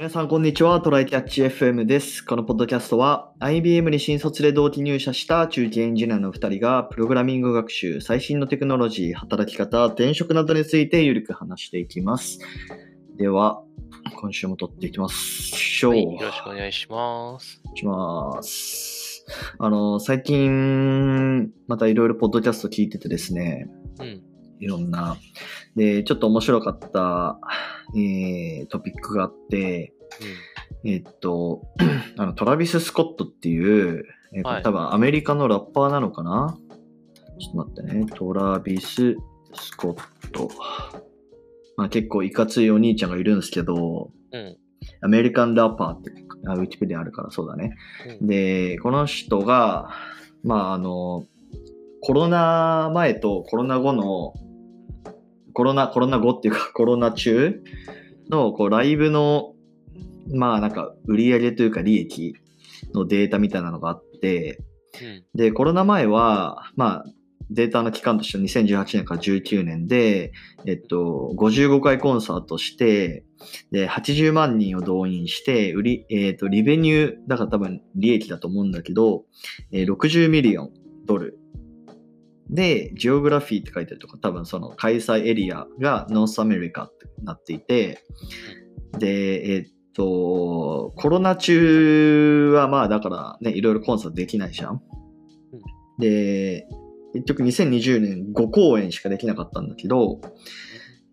皆さん、こんにちは。トライキャッチ FM です。このポッドキャストは、IBM に新卒で同期入社した中堅エンジニアの2人が、プログラミング学習、最新のテクノロジー、働き方、転職などについてゆるく話していきます。では、今週も撮っていきましょう。はい、よろしくお願いします。いきます。あの、最近、またいろいろポッドキャスト聞いててですね、うん。いろんな。で、ちょっと面白かった、えー、トピックがあって、えっと、あの、トラビス・スコットっていう、えーはい多分アメリカのラッパーなのかな？ちょっと待ってね。トラビス・スコット。まあ結構いかついお兄ちゃんがいるんですけど、うん。アメリカンラッパーって、あウィキペディアあるからそうだね。うん。で、この人が、まああの、コロナ前とコロナ後の、コロナ、コロナ後っていうか コロナ中のこうライブの、まあなんか売り上げというか利益のデータみたいなのがあって、うん。で、コロナ前は、まあ、データの期間としては2018年から19年で、えっと、55回コンサートして、で、80万人を動員して、売り、えっと、リベニュー、だから多分利益だと思うんだけど、えー60 million dollar。で、ジオグラフィーって書いてあるとか、多分その開催エリアが North America ってなっていて、で、えっと、コロナ中はまあだからね、いろいろコンサートできないじゃん。で、結局2020年5公演しかできなかったんだけど、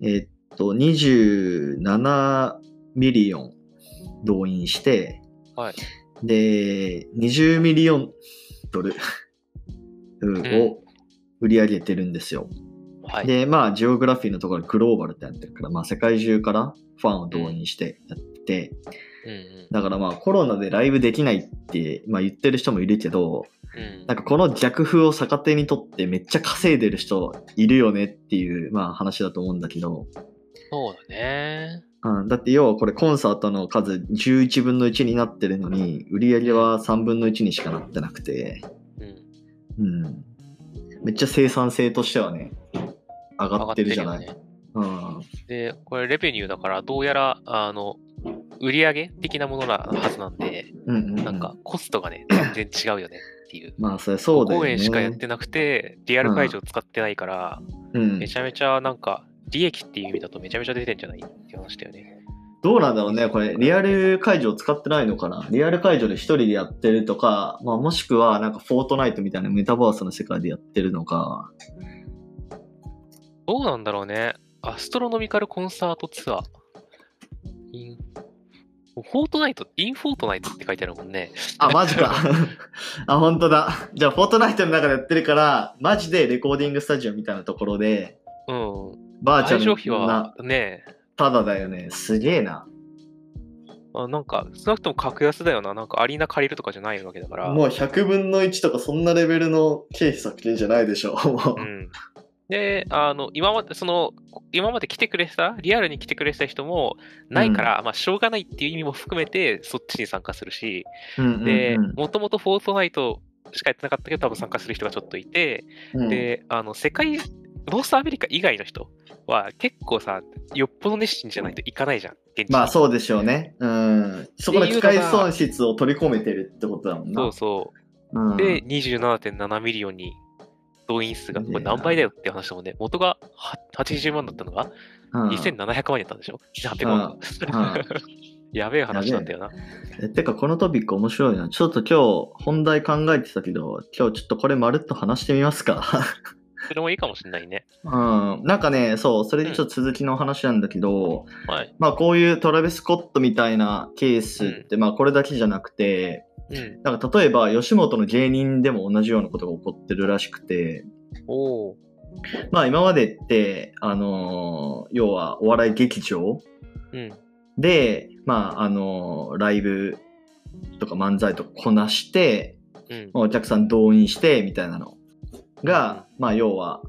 えっと、27 million動員して、はい。で、20ミリオンドルを売り上げてるんですよ。はい。で、まあ、ジオグラフィーのところでグローバルってやってるから、まあ、世界中からファンを動員してやって、うんうん。だからまあ、コロナでライブできないって、まあ、言ってる人もいるけど、うん。なんかこの逆風を逆手にとってめっちゃ稼いでる人いるよねっていう、まあ、話だと思うんだけど、そうだね。うん、だって要はこれコンサートの数11分の1になってるのに、売り上げは3分の1にしかなってなくて。めっちゃ生産性としてはね、上がってるじゃない。上がってうん。で、これレベニューだから、どうやら、あの、売り上げ的なものなはずなんで、うんうんうん、なんか、コストがね、全然違うよねっていう。まあ、それそうだよね。公演しかやってなくて、リアル会場使ってないから、うん。めちゃめちゃなんか、利益っていう意味だとめちゃめちゃ出てんじゃないって話だよね。どうなんだろうね、これ、リアル会場使ってないのかな？リアル会場で一人でやってるとか、まあ、もしくは、なんか、フォートナイトみたいなメタバースの世界でやってるのか。どうなんだろうね。 Astronomical Concert Tour。In Fortnite、in Fortnite って書いてあるもんね。あ、マジか。あ、本当だ。じゃあ、フォートナイトの中でやってるから、マジでレコーディングスタジオみたいなところで、うん。バーチャル会場費はな、ね、ただだよね。すげえな。あなんか、少なくとも格安だよな。なんかアリーナ借りるとかじゃないわけだから。もう100分の1とかそんなレベルの経費削減じゃないでしょ。もううん。で、あの、今まで、その、今まで来てくれてた、リアルに来てくれてた人もないから、まあ、しょうがないっていう意味も含めて、そっちに参加するし、うんうんうんで、もともとフォートナイトしかやってなかったけど、多分参加する人がちょっといて、うんで、あの、世界、 North America 以外の人は結構さ、よっぽど熱心じゃないといかないじゃん、まあそうでしょうね。うん。そこの機会損失を取り込めてるってことだもんな。そうそう。うん、で、27.7 million に動員数が、これ何倍だよって話だもんね。元がは80万だったのが、うん、2700万やったんでしょ ?2800 万か。やべえ話なんだよな。えてか、このトピック面白いな。ちょっと今日本題考えてたけど、今日ちょっとこれまるっと話してみますか。それもいいかもしれないね。うん。なんかね、そう、それでちょっと続きの話なんだけど、はい。まあこういうトラベス・コットみたいなケースって、まあこれだけじゃなくて、うん。なんか例えば吉本の芸人でも同じようなことが起こってるらしくて、おー。まあ今までって、あのー要はお笑い劇場うん。で、まああのーライブとか漫才とかこなして、うん。まあお客さん動員してみたいなのが、まあ要は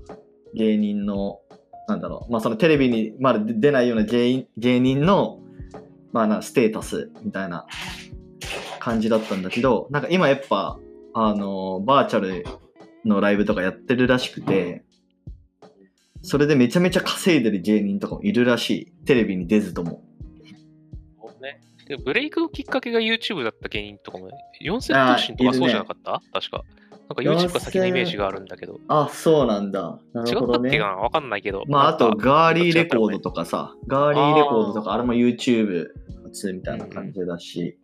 芸人の、なんだろう、まあそのテレビにまだ出ないような芸芸人の、まあな、ステータスみたいな感じだったんだけど、なんか今やっぱ、あの、バーチャルのライブとかやってるらしくて、それでめちゃめちゃ稼いでる芸人とかもいるらしい。テレビに出ずとも。ね。でもブレイクのきっかけが YouTube だった芸人とかも、四千頭身とかそうじゃなかった、確か。なんか YouTube が先のイメージがあるんだけど。あ、そうなんだ。な違るほどねったっけわかんないけど。まあ、あと、ガーリーレコードとかさ、ガーリーレコードとか、あれも YouTube 初みたいな感じだし。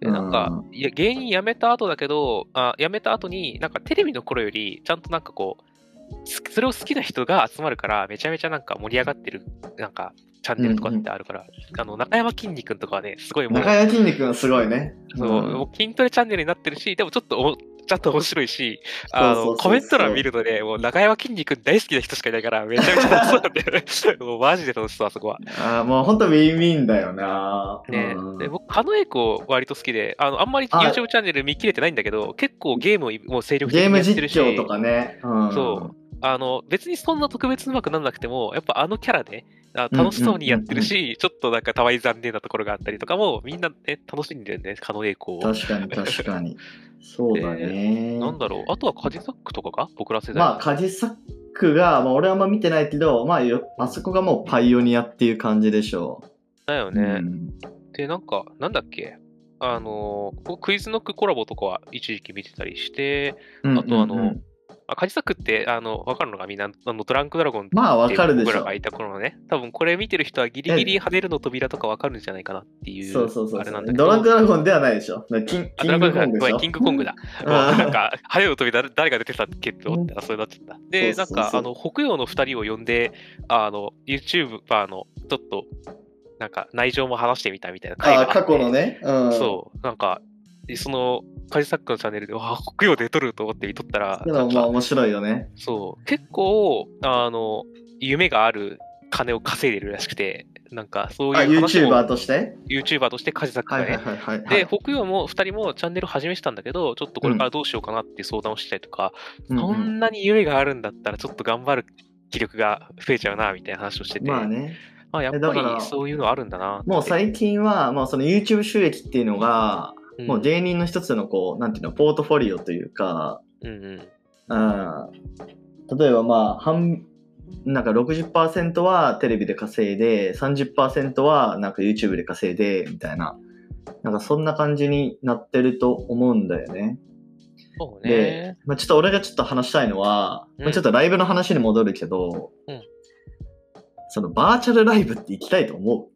でなんか、いや、芸人辞めた後だけど、あ辞めた後に、なんかテレビの頃より、ちゃんとなんかこう、すそれを好きな人が集まるから、めちゃめちゃなんか盛り上がってる、なんか、チャンネルとかってあるから、あの、中山きんに君とかはね、すごいもう、中谷筋肉がすごいね。そう、うんもう筋トレチャンネルになってるし、でもちょっとお、ちゃんと面白いし、あの、コメント欄見るとね、もう中山きんに君大好きな人しかいないから、めちゃめちゃ楽しそうなんね。もうマジで楽しそう、あそこは。あーもう本当ウィンウィンだよな。ねうんで僕、狩野英孝割と好きで、あのあんまりあ YouTube チャンネル見切れてないんだけど、結構ゲームをもう精力的ゲームにやってるし、実況とかね。うんそうあの別にそんな特別うまくなんなくても、やっぱあのキャラで、あ楽しそうにやってるし、ちょっとなんかたわい残念なところがあったりとかも、みんな、ね、楽しんでるんね、狩野英孝を。確かに確かに。そうだね。なんだろう、あとはカジサックとかが僕ら世代。まあ、カジサックが、まあ、俺はあんま見てないけど、まあよ、あそこがもうパイオニアっていう感じでしょう。だよね。うんで、なんか、なんだっけ？あの、僕クイズノックコラボとかは一時期見てたりして、あとあのうんうんうんあカジサックって、あの、わかるのがみんな、あの、ドランクドラゴンってまあ、わかるでしょ僕らが。いた頃のね、多分これ見てる人はギリギリ跳ねるの扉とかわかるんじゃないかなっていう、そうそうそう。あれなんだ。ドランクドラゴンではないでしょ。キンキングコングでしょ。キングコングだ。なんか、跳ねるの扉誰が出てたっけって思ったらそうなっちゃった。で、なんか、あの、北洋の二人を呼んで、あの、YouTuber の、ちょっと、なんか、内情も話してみたみたいな過去のね。うん。そう、なんか、その、カジサックのチャンネルで、わあ、北洋で撮ると思って見とったら、でもなんかまあ面白いよね。そう、結構、あの、夢がある金を稼いでるらしくて、なんか、そうあ、いう話も YouTuber として？YouTuber としてカジサックはいがね。で、北洋も2人もチャンネル始めてたんだけど、ちょっとこれからどうしようかなって相談をしたりとか、うんうんそんなに夢があるんだったら、ちょっと頑張る気力が増えちゃうな、みたいな話をしてて、まあね。まあやっぱりそういうのあるんだな。もう最近は、もうその YouTube 収益っていうのが、うんもう芸人の一つのこう、なんていうの、ポートフォリオというか、うんうん。うん、例えばまあ、半、なんか60%はテレビで稼いで、30%はなんか YouTube で稼いで、みたいな。なんかそんな感じになってると思うんだよね。そうでね。、まあ、ちょっと俺がちょっと話したいのは、うんまあちょっとライブの話に戻るけど、うんそのバーチャルライブって行きたいと思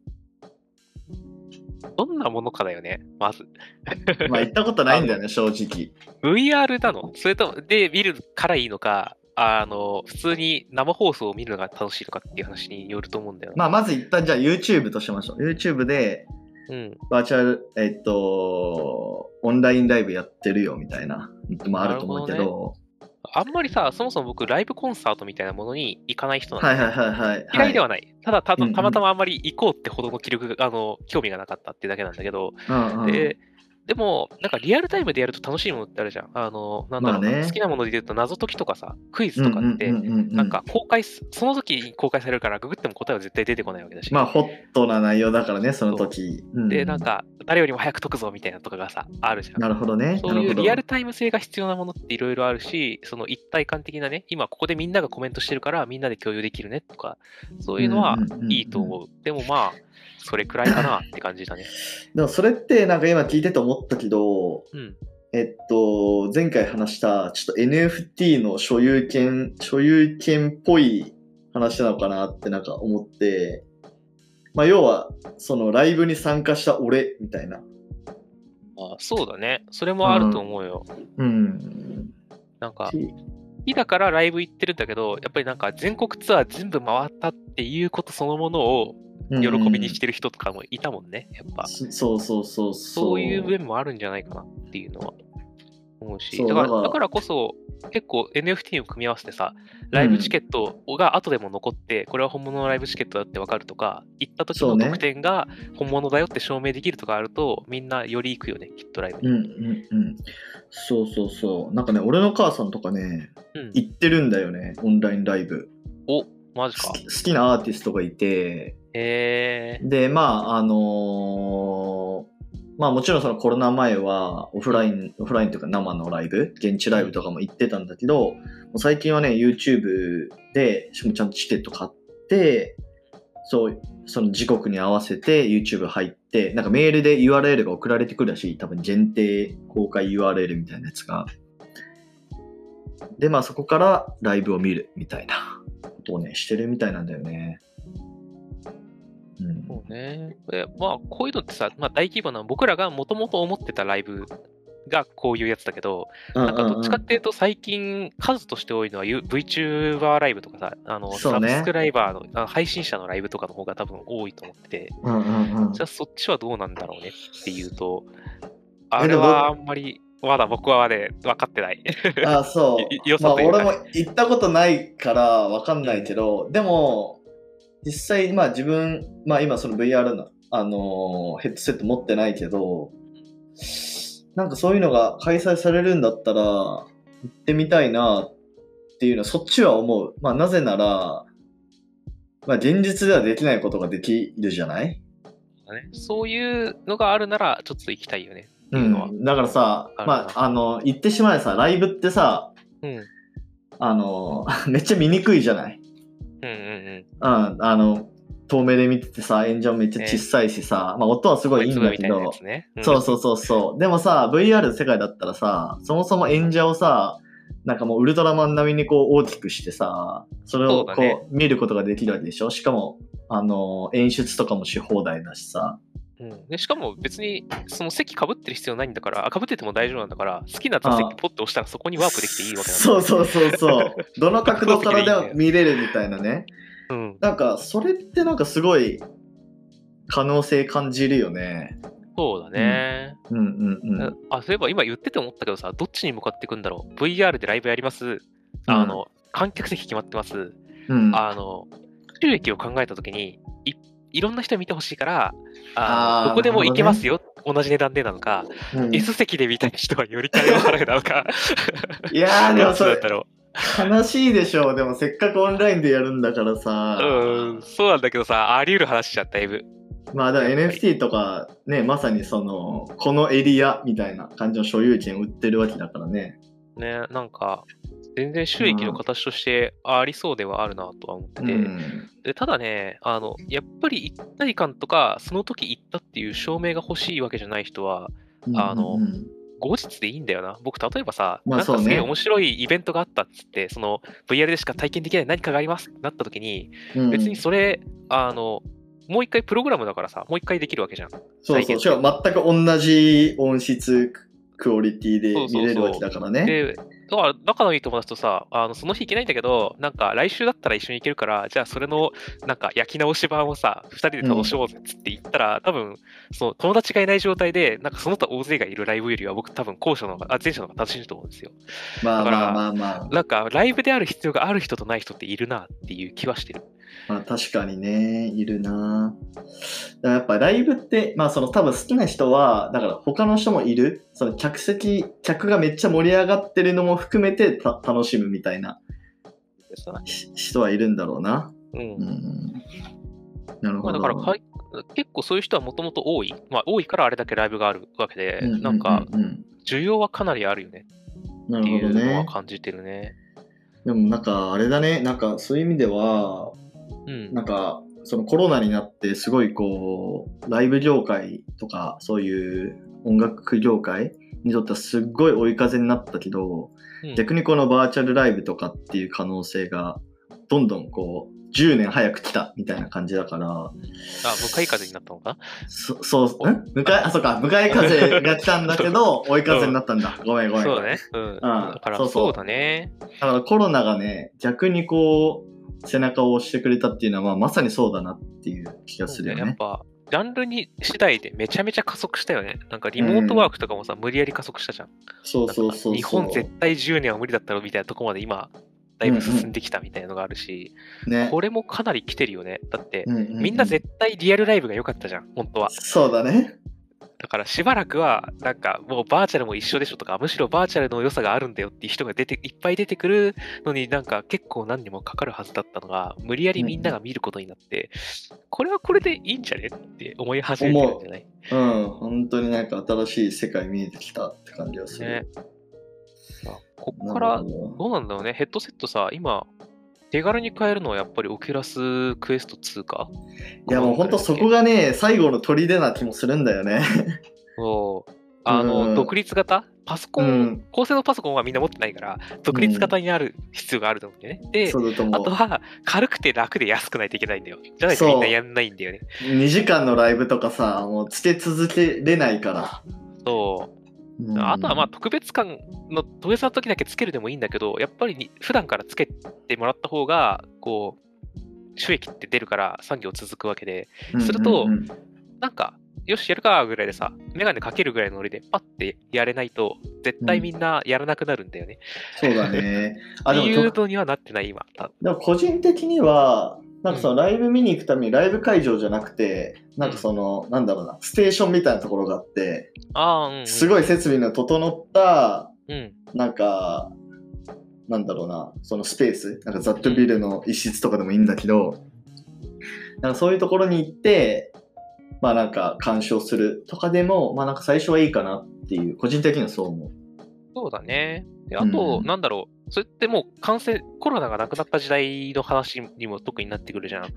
どんなものかだよね、まず。う。まあ行ったことないんだよね、正直。VR なの？それとも、で見るからいいのか、あの、普通に生放送を見るのが楽しいのかっていう話によると思うんだよな。まあまず一旦じゃあ YouTube としましょう。YouTube でうん。バーチャル、えっと、オンラインライブやってるよみたいなのもあると思うけなるど、あんまりさ、そもそも僕、ライブコンサートみたいなものに行かない人なんで、はいはいはいはい。は嫌いではない。ただた、たまたまあんまり行こうってほどの気力が、あの、興味がなかったっていうだけなんだけど、うんうん、で、でも、なんかリアルタイムでやると楽しいものってあるじゃん。あの、なんだろうな、まあね好きなもので言うと謎解きとかさ、クイズとかって、なんか公開す、その時に公開されるから、ググっても答えは絶対出てこないわけだし。まあホットな内容だからね、その時。うんで、なん、か、誰よりも早く解くぞみたいなとかがさ、あるじゃん。なるほどね。そういうリアルタイム性が必要なものっていろいろあるし、その一体感的なね、今ここでみんながコメントしてるからみんなで共有できるねとか、そういうのはいいいと思う。でもまあ、それくらいかなって感じだね。でもそれってなんか今聞いてて思ったけど、うん。えっと、前回話したちょっと NFT の所有権、所有権っぽい話なのかなってなんか思って、まあ要は、そのライブに参加した俺みたいな。あそうだね。それもあると思うよ。うん。なんか、好きだからライブ行ってるんだけど、やっぱりなんか全国ツアー全部回ったっていうことそのものを喜びにしてる人とかもいたもんね。やっぱ、そそうそうそうそう。そういう面もあるんじゃないかなっていうのは思うし、だからだからこそ結構 NFT を組み合わせてさ、ライブチケットが後でも残って、これは本物のライブチケットだってわかるとか、行った時の特典が本物だよって証明できるとかあると、みんなより行くよね、きっとライブに。うんうんうん。そうそうそう。なんかね、俺の母さんとかね、うん。行ってるんだよね、オンラインライブ。お、マジか好きなアーティストがいて、へで、まあ、あのーまあもちろんそのコロナ前はオフライン、オフラインというか生のライブ、現地ライブとかも行ってたんだけど、最近はね、YouTube で、しかもちゃんとチケット買って、そう、その時刻に合わせて YouTube 入って、なんかメールで URL が送られてくるらしい。多分限定公開 URL みたいなやつが。で、まあそこからライブを見るみたいなことをね、してるみたいなんだよね。ね。でまあ、こういうのってさ、まあ、大規模な、僕らがもともと思ってたライブがこういうやつだけど、なんかどっちかっていうと、最近、数として多いのは VTuber ライブとかさ、あのサブスクライバーのあ配信者のライブとかの方が多分多いと思ってて、うんうんうんじゃあそっちはどうなんだろうねっていうと、えあれはあんまり、まだ僕はね、分かってない。あ、そう。まあさというか俺も行ったことないからわかんないけど、でも、実際、まあ自分、まあ今その VR の、あのーヘッドセット持ってないけど、なんかそういうのが開催されるんだったら、行ってみたいなっていうのは、そっちは思う。まあなぜなら、まあ現実ではできないことができるじゃない？ねそういうのがあるなら、ちょっと行きたいよね。うん。だからさ、あるなまあ、あの、言ってしまえばさ、ライブってさ、うん。あの、めっちゃ見にくいじゃない？うんうんうん。うん、あの、遠目で見ててさ、演者もめっちゃ小さいしさ、まあ音はすごいいいんだけどね。んそうそうそうそう。でもさ、VR の世界だったらさ、そもそも演者をさ、なんかもうウルトラマン並みにこう大きくしてさ、それをこそう見ることができるわけでしょしかも、あの、演出とかもし放題だしさ。うん、でしかも別にその席かぶってる必要ないんだから、かぶってても大丈夫なんだから、好きな座席ポッと押したらそこにワープできていいわけなんだそうそうそうそう。どの角度からでも見れるみたいなね。うん、なんか、それってなんかすごい可能性感じるよね。そうだね、うんうんうん。あ、そういえば今言ってて思ったけどさ、どっちに向かっていくんだろう ?VR でライブやりますあの、観客席決まってますうん、あの、収益を考えたときにい、いろんな人見てほしいから、あどこでも行けますよ、同じ値段でなのか、うん。S 席で見たい人はより金を払うなのか、いやーでどもそれ悲しいでしょでもせっかくオンラインでやるんだからさ。う。うん、そうなんだけどさ、あり得る話じゃん、だいぶ。まあだから NFT とかねまさにそのこのエリアみたいな感じの所有権を売ってるわけだからねね、なんか、全然収益の形としてありそうではあるなとは思ってて、うん。でただね、あの、やっぱり一体感とか、その時行ったっていう証明が欲しいわけじゃない人は、あのうん後日でいいんだよな。僕、例えばさ、まあなんかすげえ面白いイベントがあったっつって、その VR でしか体験できない何かがありますってなった時に、うん。別にそれ、あの、もう一回プログラムだからさ、もう一回できるわけじゃん。そうそう。しかも全く同じ音質クオリティでそうそうそう見れるわけだからねで、だから仲のいい友達とさ、あのその日行けないんだけど、なんか来週だったら一緒に行けるから、じゃあそれのなんか焼き直し版をさ、二人で楽しもうぜっつって言ったら、多分その友達がいない状態で、なんかその他大勢がいるライブよりは僕多分後者の方が、あ前者の方が正しいと思うんですよ。まあだからまあまあまあなんかライブである必要がある人とない人っているなっていう気はしてる。まあ確かにね、いるなやっぱライブって、まあその多分好きな人は、だから他の人もいる、その客席、客がめっちゃ盛り上がってるのも含めてた楽しむみたいなし人はいるんだろうな。うんうん。なるまあ、ほど。だからかい結構そういう人はもともと多い。まあ多いからあれだけライブがあるわけで、ううなんかうんうん需要はかなりあるよねなっていうるほどね。のは感じてるね。でもなんかあれだね、なんかそういう意味では、うん。なんかそのコロナになってすごいこう、ライブ業界とかそういう音楽業界にとってはすっごい追い風になったけど、うん逆にこのバーチャルライブとかっていう可能性がどんどんこう10年早く来たみたいな感じだからあ、向かい風になったのか？なそそう、ん向かい、あ、そうか、向かい風が来たんだけど 追い風になったんだ。ごめんごめん。そうだね。うん。だからそうそうそうだね。だからコロナがね、逆にこう背中を押してくれたっていうのは、まあ、まさにそうだなっていう気がするよね。やっぱ、ジャンルに次第でめちゃめちゃ加速したよね。なんかリモートワークとかもさ、無理やり加速したじゃん。そうそうそう。日本絶対10年は無理だったろみたいなとこまで今、だいぶ進んできたみたいなのがあるし、ね。これもかなり来てるよね。だって、うんうんうんみんな絶対リアルライブが良かったじゃん、本当は。そうだね。だからしばらくは、なんかもうバーチャルも一緒でしょとか、むしろバーチャルの良さがあるんだよっていう人が出て、いっぱい出てくるのになんか結構何年もかかるはずだったのが、無理やりみんなが見ることになって、これはこれでいいんじゃねって思い始めてるんじゃない？うん。本当になんか新しい世界見えてきたって感じがする。ね。まあこっからどうなんだろうね、ヘッドセットさ、今、手軽に買えるのはやっぱりオキュラスクエスト2か？いやもうほんとそこがね、最後の砦な気もするんだよね。そう。あの、うん独立型？パソコン、うん高性能パソコンはみんな持ってないから、独立型になる必要があると思うんだよね。うだと思う。あとは、軽くて楽で安くないといけないんだよ。じゃないとみんなやんないんだよね。2時間のライブとかさ、もうつけ続けれないから。そう。うんあとはまあ特別感の特別な時だけつけるでもいいんだけど、やっぱりに普段からつけてもらった方が、こう、収益って出るから産業続くわけで、するとうんうんうんなんか、よし、やるかぐらいでさ、メガネかけるぐらいのノリでパッてやれないと、絶対みんなやらなくなるんだよね。そうだね。あ、でもとのにはなってない、今。たでも個人的には、なんかそのライブ見に行くためにライブ会場じゃなくて、なんかその、なんだろうな、ステーションみたいなところがあって、あうん。すごい設備の整った、うん。なんか、なんだろうな、そのスペース、なんかザットビルの一室とかでもいいんだけど、なんかそういうところに行って、まあなんか鑑賞するとかでも、まあなんか最初はいいかなっていう、個人的にはそう思う。そうだね。であと、うんなんだろう。それってもう感染、コロナがなくなった時代の話にも特になってくるじゃん。まあ、ね、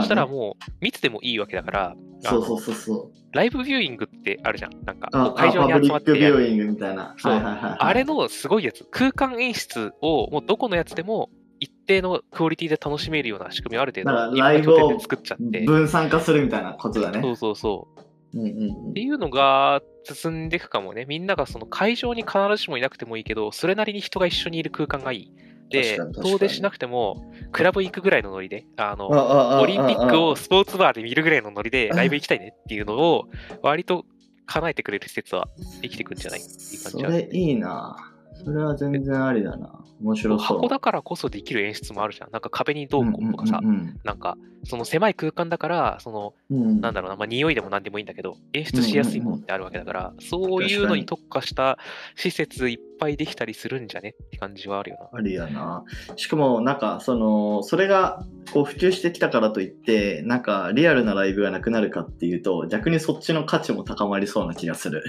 そしたらもう、密でもいいわけだから、そうそうそうそう。ライブビューイングってあるじゃん。なんか、会場に集まってやビューイングみたいな。そうはいはいはいはい、あれのすごいやつ、空間演出をもうどこのやつでも一定のクオリティで楽しめるような仕組みをある程度、ライブを作っちゃって。分散化するみたいなことだね。そうそうそう。うんうんうんっていうのが進んでいくかもね。みんながその会場に必ずしもいなくてもいいけど、それなりに人が一緒にいる空間がいい。で遠出しなくても、クラブ行くぐらいのノリで、あの、ああオリンピックをあスポーツバーで見るぐらいのノリでライブ行きたいねっていうのを、割と叶えてくれる施設は生きてくんじゃないっていう感そじあるれいいな。それは全然ありだな。面白そう。箱だからこそできる演出もあるじゃん。なんか壁にどうこうとかさ、うんなんか、その狭い空間だから、その、うんうん、なんだろうな、まあ、匂いでも何でもいいんだけど、演出しやすいものってあるわけだから、そういうのに特化した施設いっぱいできたりするんじゃねって感じはあるよな。ありやな。しかも、なんか、その、それが、こう、普及してきたからといって、なんか、リアルなライブがなくなるかっていうと、逆にそっちの価値も高まりそうな気がする。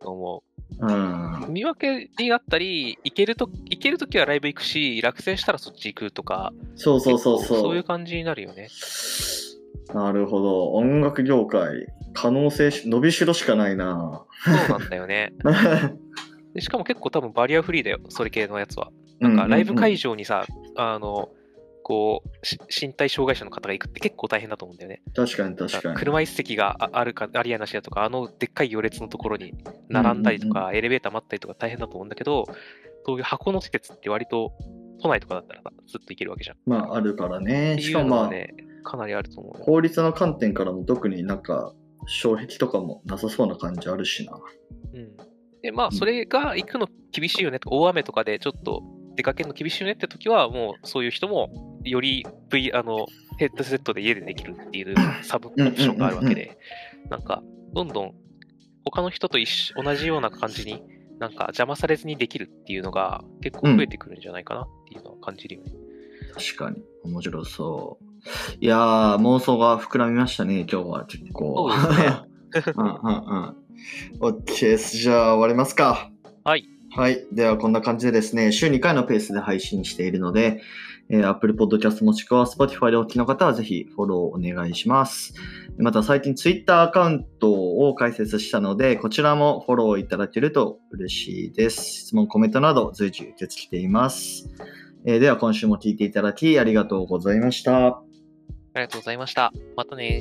思うん。う。見分けになったり、行けると、行けるときはライブ行くし、落選したらそっち行くとか、そうそうそうそう。そういう感じになるよね。なるほど。音楽業界、可能性し、伸びしろしかないな。そうなんだよね。でしかも結構多分バリアフリーだよ、それ系のやつは。なんかライブ会場にさ、あの、こう、し身体障害者の方が行くって結構大変だと思うんだよね。確かに確かに。車椅子席がああるか、ありやなしだとか、あのでっかい行列のところに並んだりとか、エレベーター待ったりとか大変だと思うんだけど、そういう箱の施設って割と都内とかだったらさずっと行けるわけじゃん。っまあ、あるからね。しかもまあ、ね、かなりあると思うよ。法律の観点からも特になんか、障壁とかもなさそうな感じあるしな。うん。で、まあ、それが行くの厳しいよねとか、大雨とかでちょっと出かけるの厳しいよねって時は、もうそういう人も、より V、あの、ヘッドセットで家でできるっていう サブオプションがあるわけで、なんか、どんどん他の人と一緒同じような感じに、なんか邪魔されずにできるっていうのが結構増えてくるんじゃないかなっていうのは感じるよね。確かに。面白そう。いやー、妄想が膨らみましたね、今日は結構。そうですね うんうんうん。OK です。じゃあ終わりますか。はい。はい。ではこんな感じでですね、週2回のペースで配信しているので、えー Apple Podcast もしくは Spotify でお聞きの方はぜひフォローお願いします。また最近 Twitter アカウントを開設したので、こちらもフォローいただけると嬉しいです。質問、コメントなど随時受け付けています。えーでは今週も聞いていただきありがとうございました。ありがとうございました。またね。